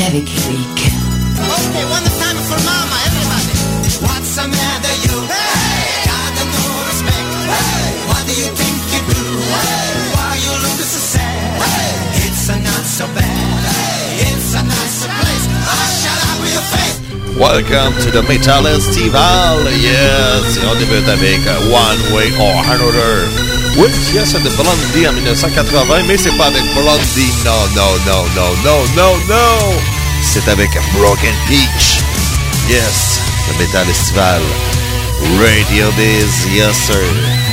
parler avec Eric. Okay, one time for mama, everybody. What's the matter, you? Hey! Got no respect. Hey! What do you think you do? Hey! Why you look so sad? Hey! It's a not so bad. Hey! It's a nice place. Oh, shut up with your face. Welcome to the Metal Festival. Yes, et on débute avec One Way or Another. Oui, c'est de Blondie en 1980, mais c'est pas avec Blondie. Non, non, non, non, non, non, non. C'est avec Broken Peach. Yes, le Metal Festival. Radio Biz, yes, sir.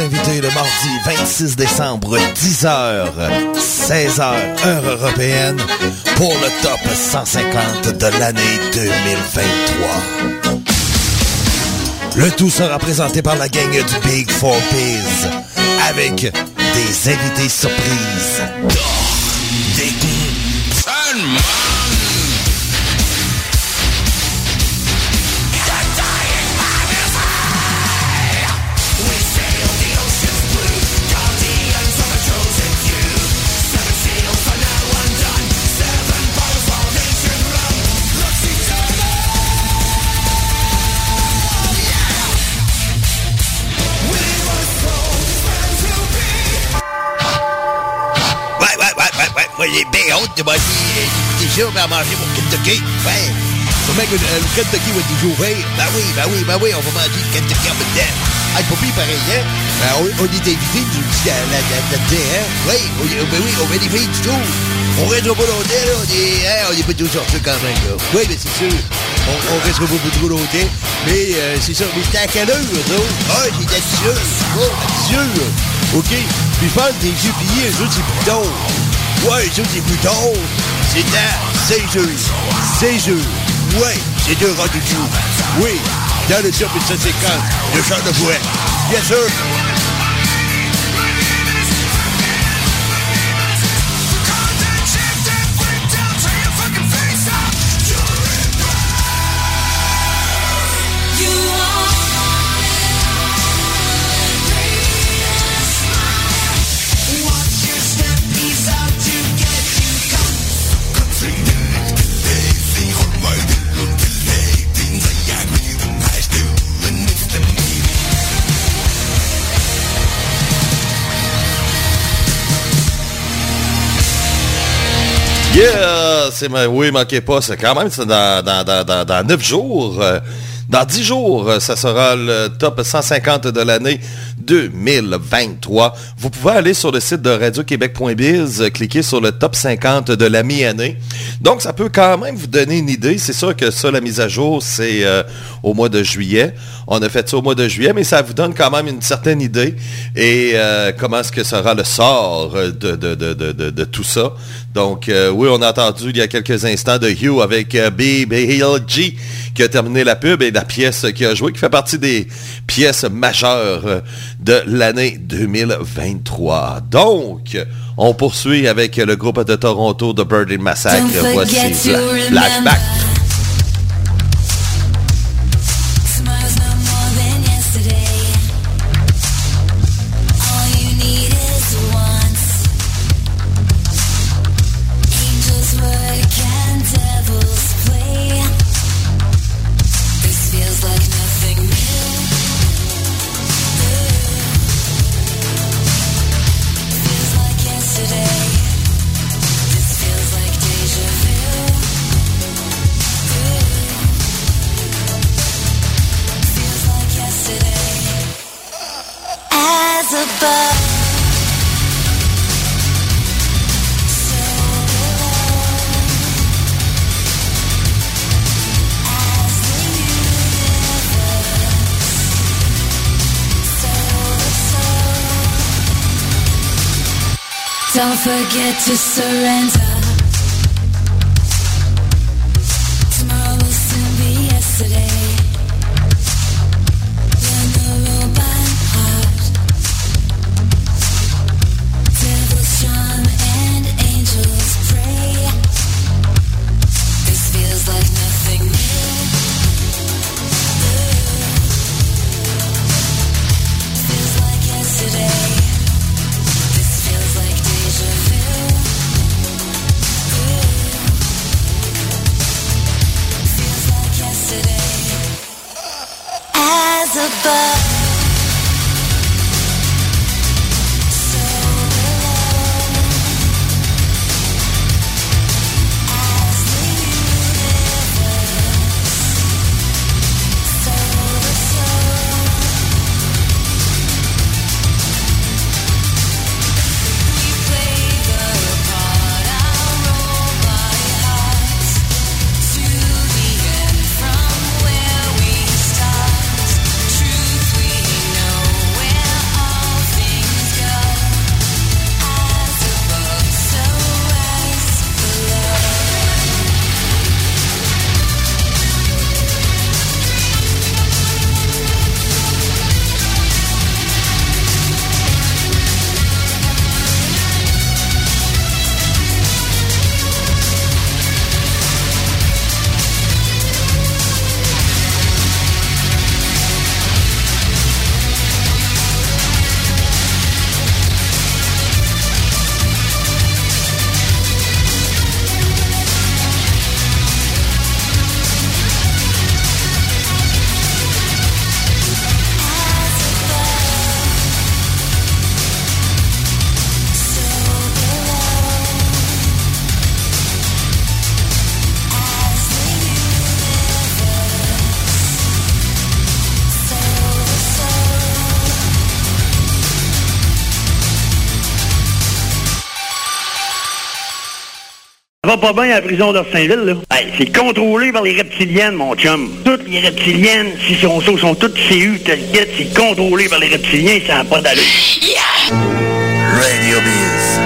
Invités le mardi 26 décembre, 10h, 16h, heure européenne, pour le top 150 de l'année 2023. Le tout sera présenté par la gang du Big Four Peas, avec des invités surprises. Des j'ai bien honte de manger déjà, mais à manger mon Kentucky. Ouais. Bien que le, le Kentucky va toujours ouvert. Ben oui, ben oui, ben oui, on va manger le Kentucky en dedans. Ah, pas pire pareil, hein? Ben, on, on est invité, nous aussi, là-dedans, hein? Oui, on, ben oui, on vérifie du tout. On restera pas longtemps, là. On est, hein, on est pas tous sortis quand même, là. Oui, mais c'est sûr. On, on restera pas trop longtemps. Mais euh, c'est ça, mais c'était à quelle heure, là? Ah, c'était à 10 heures. Oh, à 10 heures. OK. Puis faire des yeux pliés, eux autres, c'est plus tard. Ouais, ça c'est plus. C'est à 16 heures. 16 heures. Ouais, c'est deux rendez-vous. Oui, dans le top 150 de Charles de. Bien sûr. Yeah! C'est, oui, manquez pas, c'est quand même dans, dans, dans, dans, dans 9 jours. euh, Dans 10 jours, euh, ça sera le top 150 de l'année 2023. Vous pouvez aller sur le site de radioquebec.biz, euh, cliquer sur le top 50 de la mi-année. Donc, ça peut quand même vous donner une idée. C'est sûr que ça, la mise à jour, c'est au mois de juillet. On a fait ça au mois de juillet, mais ça vous donne quand même une certaine idée et euh, comment est-ce que sera le sort de, de, de, de, de- de tout ça? Donc, euh, oui, on a entendu il y a quelques instants de Hugh avec euh, BBLG qui a terminé la pub et la pièce qui a joué, qui fait partie des pièces majeures de l'année 2023. Donc, on poursuit avec le groupe de Toronto de Birdie Massacre. Voici to Bla- forget to surrender. pas bien à la prison d'Orsainville, là. Hey, c'est contrôlé par les reptiliennes, mon chum. Toutes les reptiliennes, si sont sont, sont toutes CU, t'inquiète, c'est contrôlé par les reptiliens, ça n'a pas d'allure. Radio Biz.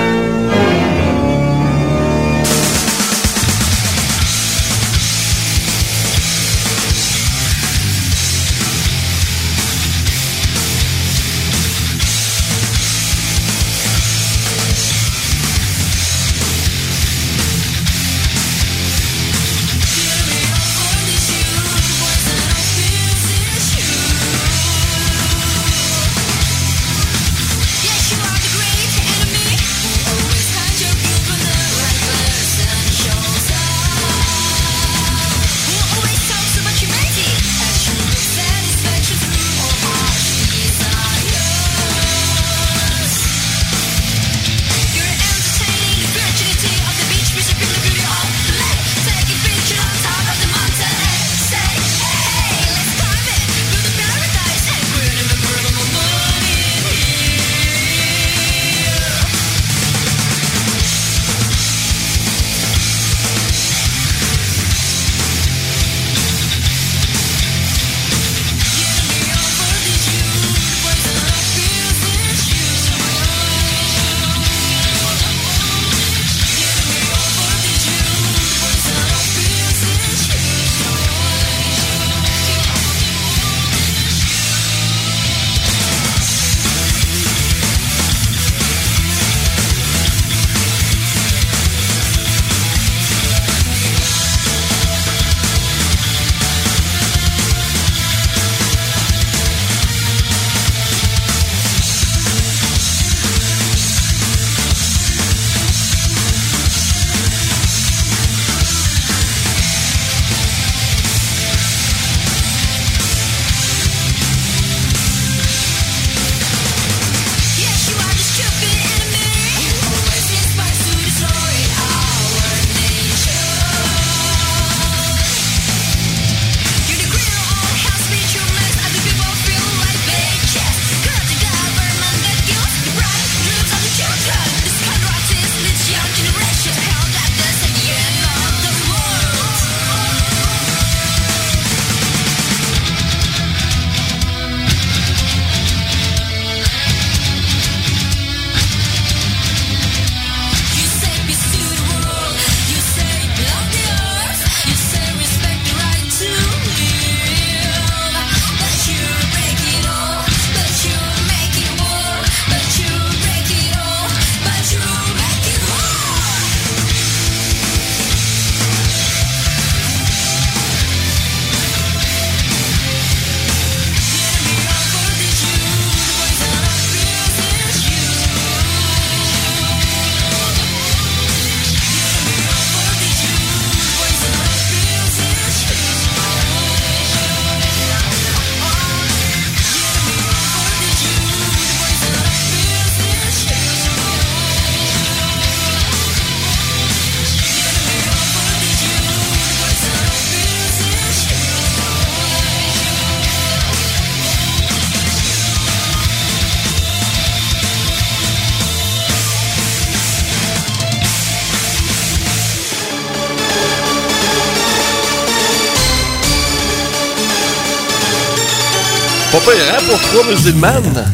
pour trois musulmanes.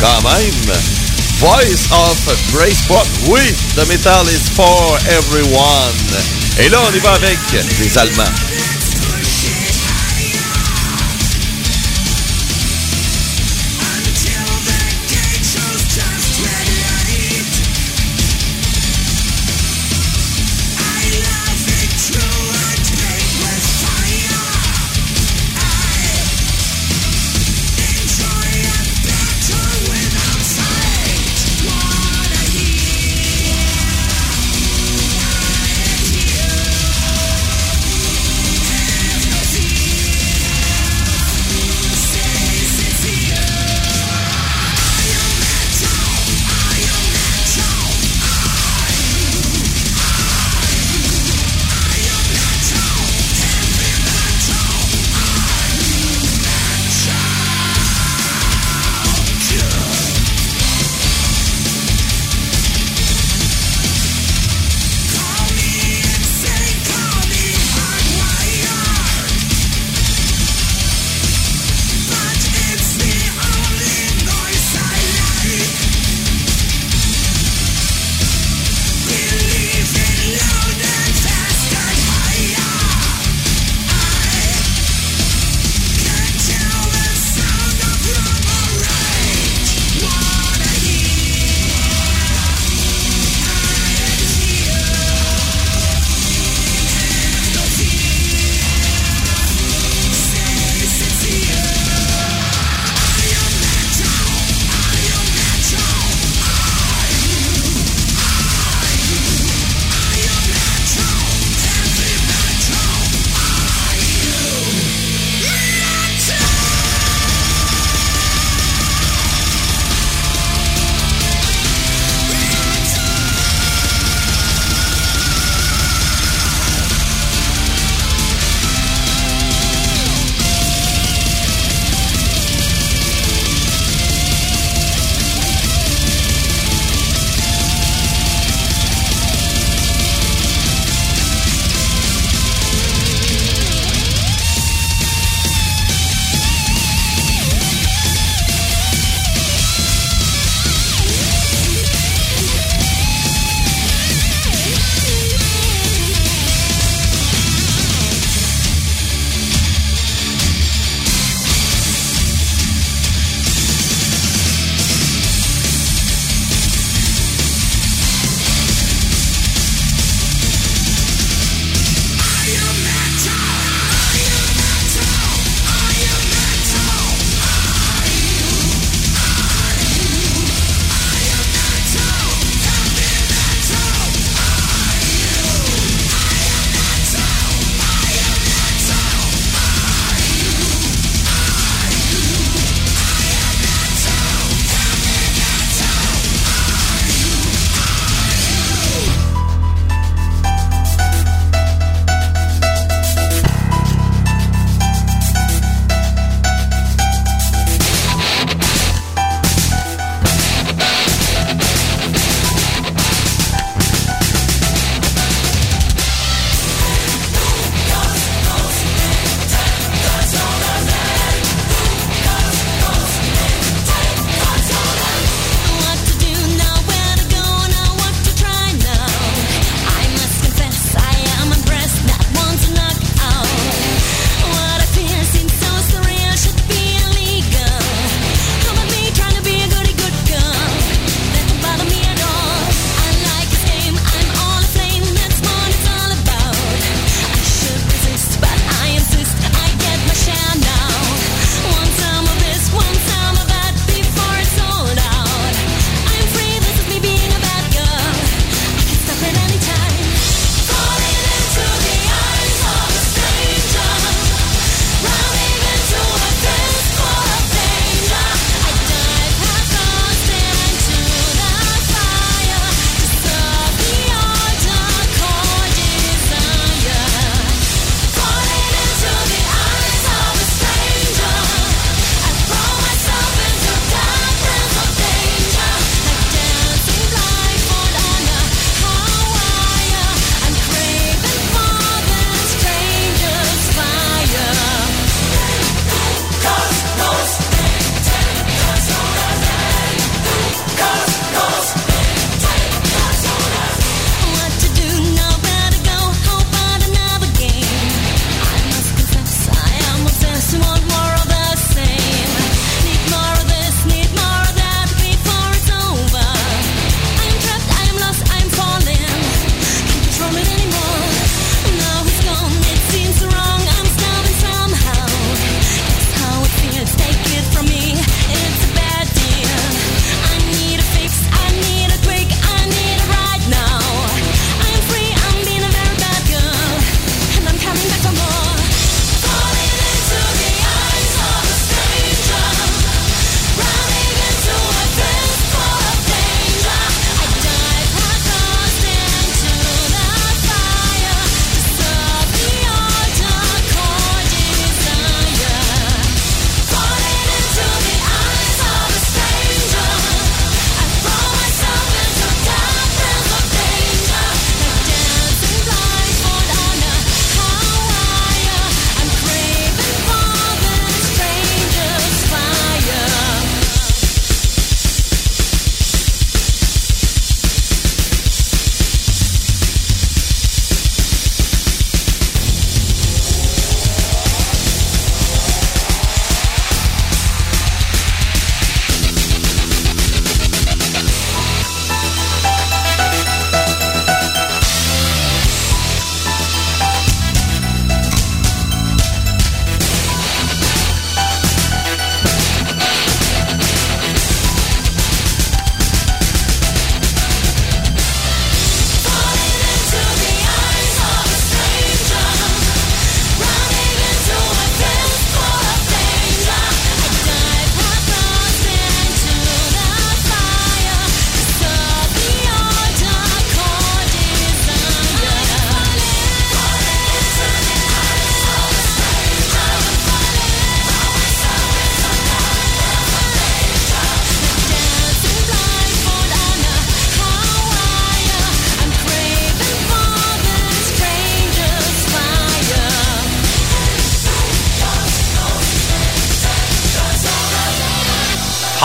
Quand même. Voice of Grace Pop. Oui, the metal is for everyone. Et là, on y va avec les Allemands.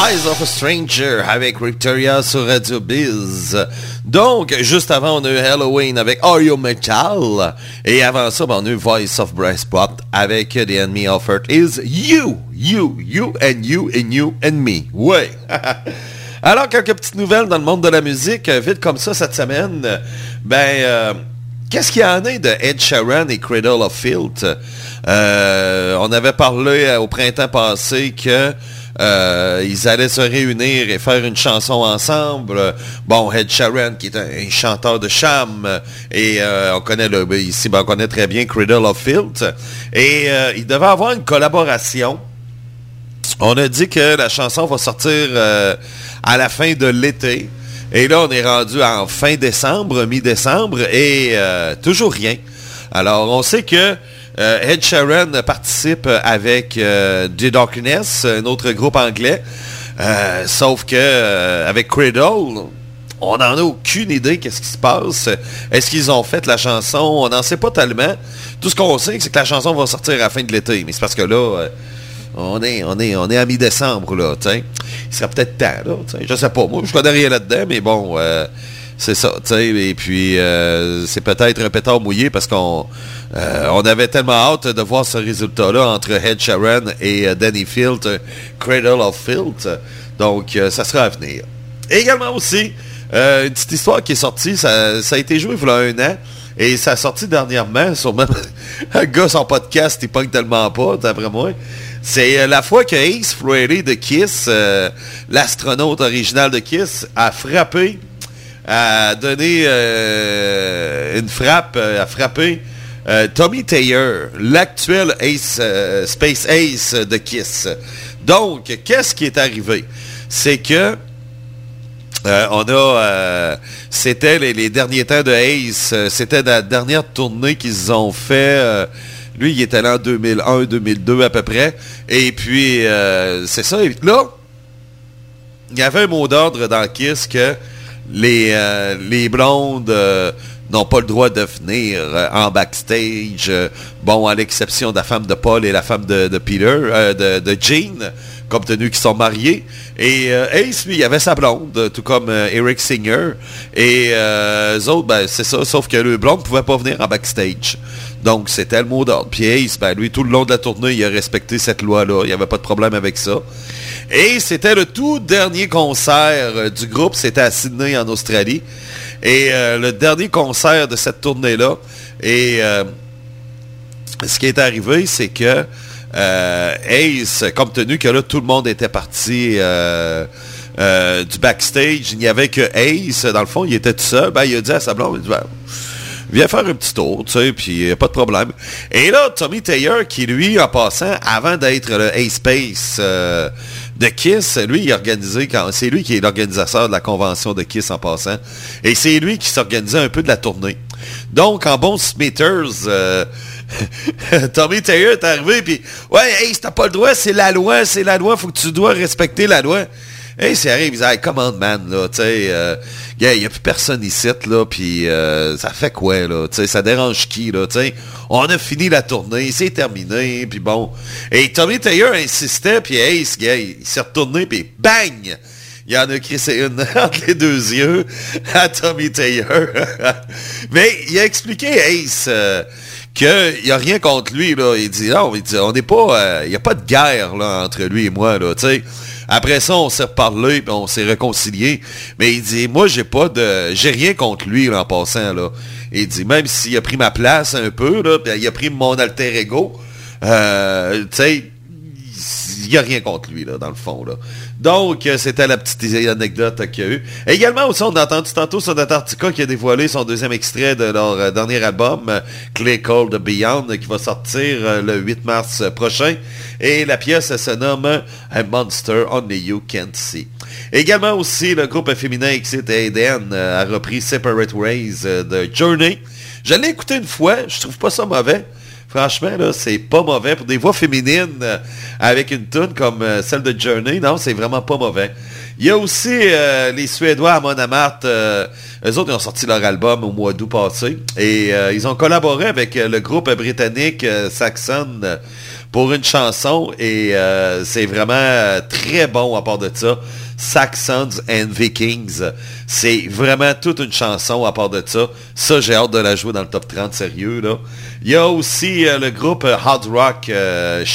Eyes of a Stranger avec Victoria sur Radio Biz. Donc, juste avant, on a eu Halloween avec Are You Metal? Et avant ça, ben, on a eu Voice of Breastpot avec The Enemy of is You, You, You and You and You and Me. Ouais. Alors, quelques petites nouvelles dans le monde de la musique, euh, vite comme ça cette semaine. Ben, euh, qu'est-ce qu'il y en a de Ed Sheeran et Cradle of Filth? Euh, on avait parlé au printemps passé que euh, ils allaient se réunir et faire une chanson ensemble. Bon, Ed Sheeran, qui est un, chanteur de cham, et euh, on connaît le, ici, ben, on connaît très bien Cradle of Filth. Et euh, il devait avoir une collaboration. On a dit que la chanson va sortir euh, à la fin de l'été. Et là, on est rendu en fin décembre, mi-décembre, et toujours rien. Alors, on sait que Ed Sheeran participe avec euh, The Darkness, un autre groupe anglais. Euh, sauf que euh, avec Cradle, on n'en a aucune idée qu'est-ce qui se passe. Est-ce qu'ils ont fait la chanson? On n'en sait pas tellement. Tout ce qu'on sait, c'est que la chanson va sortir à la fin de l'été. Mais c'est parce que là, euh, on est, à mi-décembre, là, Il serait peut-être temps, là, tu sais. Je sais pas. Moi, je connais rien là-dedans, mais bon, euh, c'est ça. Et puis, euh, c'est peut-être un pétard mouillé parce qu'on euh, on avait tellement hâte de voir ce résultat-là entre Ed Sheeran et euh, Danny Field, euh, Cradle of Filth. Donc, ça sera à venir. Également aussi, une petite histoire qui est sortie, ça, a été joué il y a un an. Et ça a sorti dernièrement, sûrement, un gars, son podcast, il pogne tellement pas, d'après moi. C'est la fois que Ace Frehley de Kiss, l'astronaute original de Kiss, a frappé, a donné une frappe, a frappé euh, Tommy Taylor, l'actuel Ace, euh, Space Ace de Kiss. Donc, qu'est-ce qui est arrivé? C'est que euh, on a, c'était les, derniers temps de Ace, c'était la dernière tournée qu'ils ont fait. lui, il était là en 2001, 2002 à peu près. Et puis, c'est ça. Et là, il y avait un mot d'ordre dans Kiss que les, les blondes n'ont pas le droit de venir euh, en backstage. euh, bon, à l'exception de la femme de Paul et la femme de, Peter, euh, de, de Jean, compte tenu qu'ils sont mariés. Et Ace, lui, il avait sa blonde, tout comme Eric Singer. Et eux autres, ben, c'est ça, sauf que le blonde ne pouvait pas venir en backstage. Donc, c'était le mot d'ordre. Puis Ace, ben, lui, tout le long de la tournée, il a respecté cette loi-là. Il n'y avait pas de problème avec ça. Et c'était le tout dernier concert du groupe. C'était à Sydney, en Australie. Et euh, le dernier concert de cette tournée-là. Et euh, ce qui est arrivé, c'est que euh, Ace, compte tenu que là, tout le monde était parti du backstage, il n'y avait que Ace, dans le fond, il était tout seul, ben, il a dit à sa blonde, il dit, Ben, viens faire un petit tour, tu sais, puis pas de problème. Et là, Tommy Taylor, qui lui, en passant, avant d'être le Ace Space de Kiss, lui, il a organisé, c'est lui qui est l'organisateur de la convention de Kiss en passant, et c'est lui qui s'organisait un peu de la tournée. Donc, en bon Smithers, euh, Tommy Taylor est arrivé, puis ouais, hey, t'as pas le droit, c'est la loi, c'est la loi, faut que tu dois respecter la loi. Hey, c'est arrivé, il dit, hey, come on, man, là, tu sais, euh, il n'y a plus personne ici, là, puis euh, ça fait quoi, là, tu sais, ça dérange qui, là, tu sais, on a fini la tournée, c'est terminé, puis bon. Et Tommy Taylor insistait, puis hey, ce gars, il s'est retourné, puis bang! Il en a crissé une entre les deux yeux à Tommy Taylor. Mais il a expliqué, Ace, euh, qu'il n'y a rien contre lui, là. Il dit, non, il dit, on n'est pas, euh, il n'y a pas de guerre, là, entre lui et moi, là, tu sais. Après ça, on s'est reparlé, on s'est réconcilié. Mais il dit, moi, j'ai pas de, j'ai rien contre lui, en passant, là. Il dit, même s'il a pris ma place un peu, là, il a pris mon alter ego, euh, tu sais, il n'y a rien contre lui, dans le fond. Donc, euh, c'était la petite anecdote qu'il y a eu. Également, aussi, on a entendu tantôt sur Antarctica qui a dévoilé son deuxième extrait de leur euh, dernier album, euh, Clay Cold Beyond, qui va sortir le 8 mars prochain. Et la pièce se nomme A Monster Only You Can't See. Également aussi, le groupe féminin Exit euh, a repris Separate Ways de Journey. Je l'ai écouté une fois, je trouve pas ça mauvais. Franchement, c'est pas mauvais. Pour des voix féminines euh, avec une tune comme euh, celle de Journey, non, c'est vraiment pas mauvais. Il y a aussi euh, les Suédois à Monamart. Eux autres, ils ont sorti leur album au mois d'août passé. Et ils ont collaboré avec le groupe britannique Saxon pour une chanson et c'est vraiment très bon à part de ça. Saxons and Vikings, c'est vraiment toute une chanson à part de ça. Ça, j'ai hâte de la jouer dans le top 30, sérieux. Là. Il y a aussi euh, le groupe Hard Rock, euh,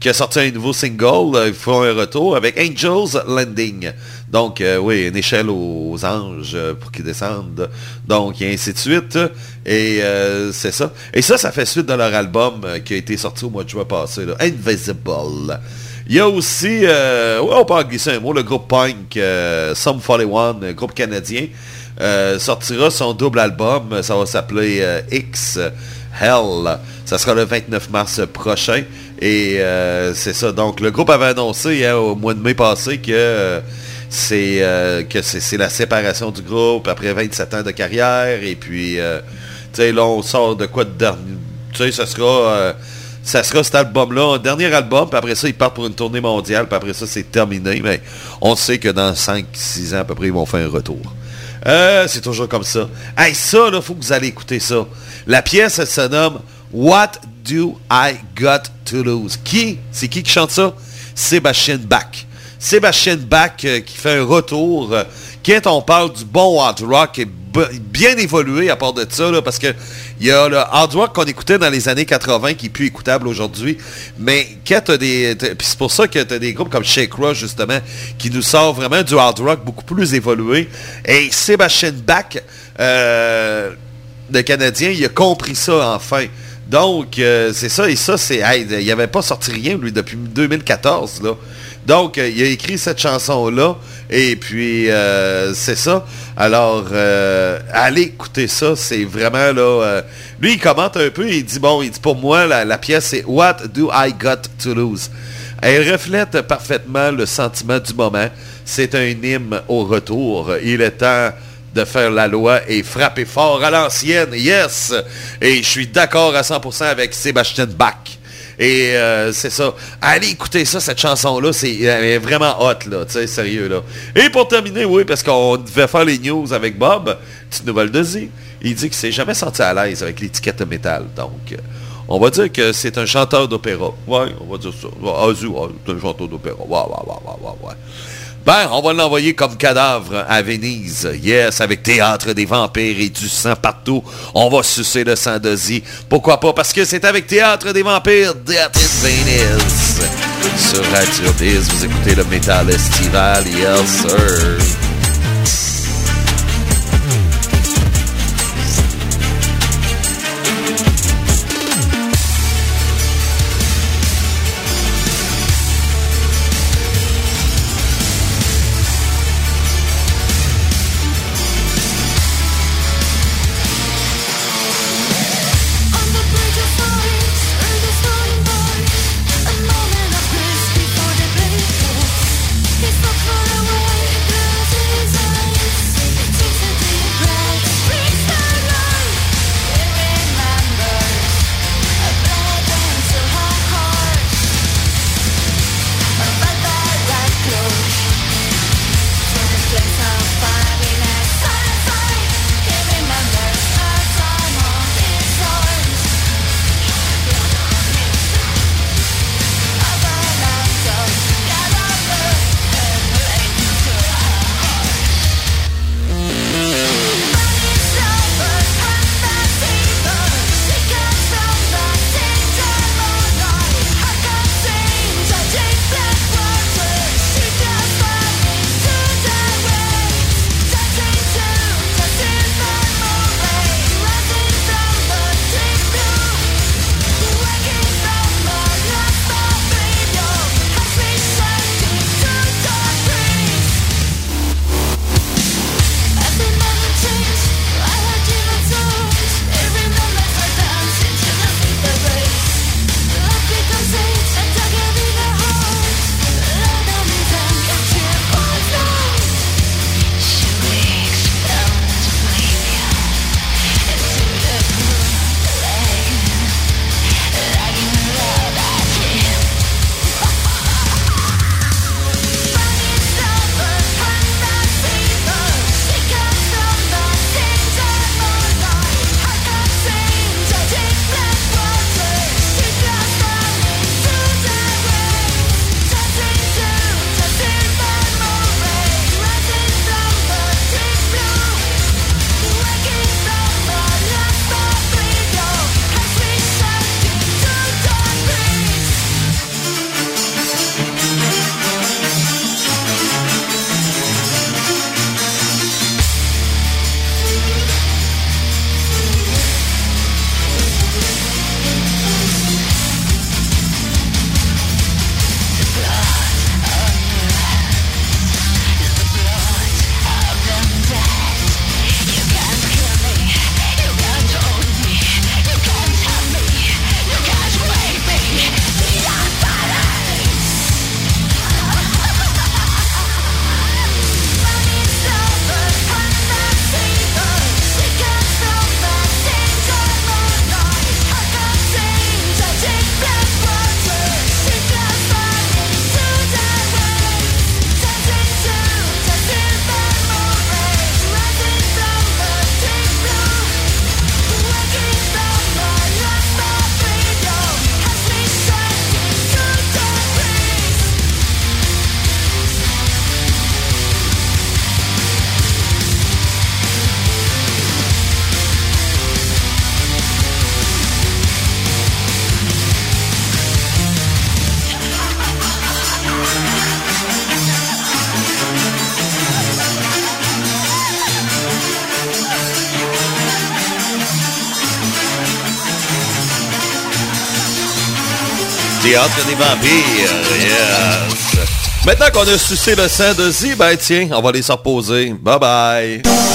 qui a sorti un nouveau single. Ils font un retour avec Angels Landing. Donc, euh, oui, une échelle aux anges euh, pour qu'ils descendent. Donc, et ainsi de suite. Et c'est ça. Et ça, ça fait suite de leur album qui a été sorti au mois de juin passé, là, Invisible. Il y a aussi, euh, ouais, on peut en glisser un mot, le groupe punk euh, Sum 41, un groupe canadien, euh, sortira son double album. Ça va s'appeler euh, X Hell. Ça sera le 29 mars prochain. Et euh, c'est ça. Donc, le groupe avait annoncé au mois de mai passé que euh, c'est euh, la séparation du groupe après 27 ans de carrière. Et puis, euh, tu sais, là, on sort de quoi de dernier. Tu sais, ça sera... euh, ça sera cet album-là, un dernier album, puis après ça, ils partent pour une tournée mondiale, puis après ça, c'est terminé. Mais on sait que dans 5-6 ans à peu près, ils vont faire un retour. Euh, c'est toujours comme ça. Hey, ça, là, faut que vous allez écouter ça. La pièce, elle se nomme What Do I Got to Lose? Qui? C'est qui qui chante ça? Sébastien Bach. Sébastien Bach euh, qui fait un retour. euh, quand on parle du bon hard rock, bien évolué à part de ça, parce que il y a le hard rock qu'on écoutait dans les années 80 qui est plus écoutable aujourd'hui. Mais quand des. c'est pour ça que tu as des groupes comme Shake Rush, justement, qui nous sortent vraiment du hard rock beaucoup plus évolué. Et Sébastien Bach, euh, le Canadien, il a compris ça enfin. Donc, euh, c'est ça, et ça, c'est. il n'avait pas sorti rien, lui, depuis 2014, là. Donc, euh, il a écrit cette chanson-là, et puis, euh, c'est ça. Alors, euh, allez écouter ça, c'est vraiment, là... lui, il commente un peu, il dit, bon, il dit, pour moi, la, la pièce, c'est « What do I got to lose ?» Elle reflète parfaitement le sentiment du moment. C'est un hymne au retour. Il est temps de faire la loi et frapper fort à l'ancienne. Yes! Et je suis d'accord à 100% avec Sébastien Bach. Et euh, c'est ça. Allez écouter ça, cette chanson-là. C'est elle est vraiment hot, là. Tu sais, sérieux, là. Et pour terminer, oui, parce qu'on devait faire les news avec Bob, petite nouvelle de Z. Il dit qu'il s'est jamais senti à l'aise avec l'étiquette métal. Donc, euh, on va dire que c'est un chanteur d'opéra. Ouais, on va dire ça. Ah, Azu, ouais, c'est un chanteur d'opéra. Ouais, ouais, ouais, ouais, ouais, ouais. Ben, on va l'envoyer comme cadavre à Venise. Yes, avec théâtre des vampires et du sang partout. On va sucer le sang Z. Pourquoi pas? Parce que c'est avec théâtre des vampires, Death in Venice. Sur Radio Biz, vous écoutez le métal estival. Yes, sir. Maintenant qu'on a sucé le sein de Z, ben tiens, on va les se reposer. Bye bye.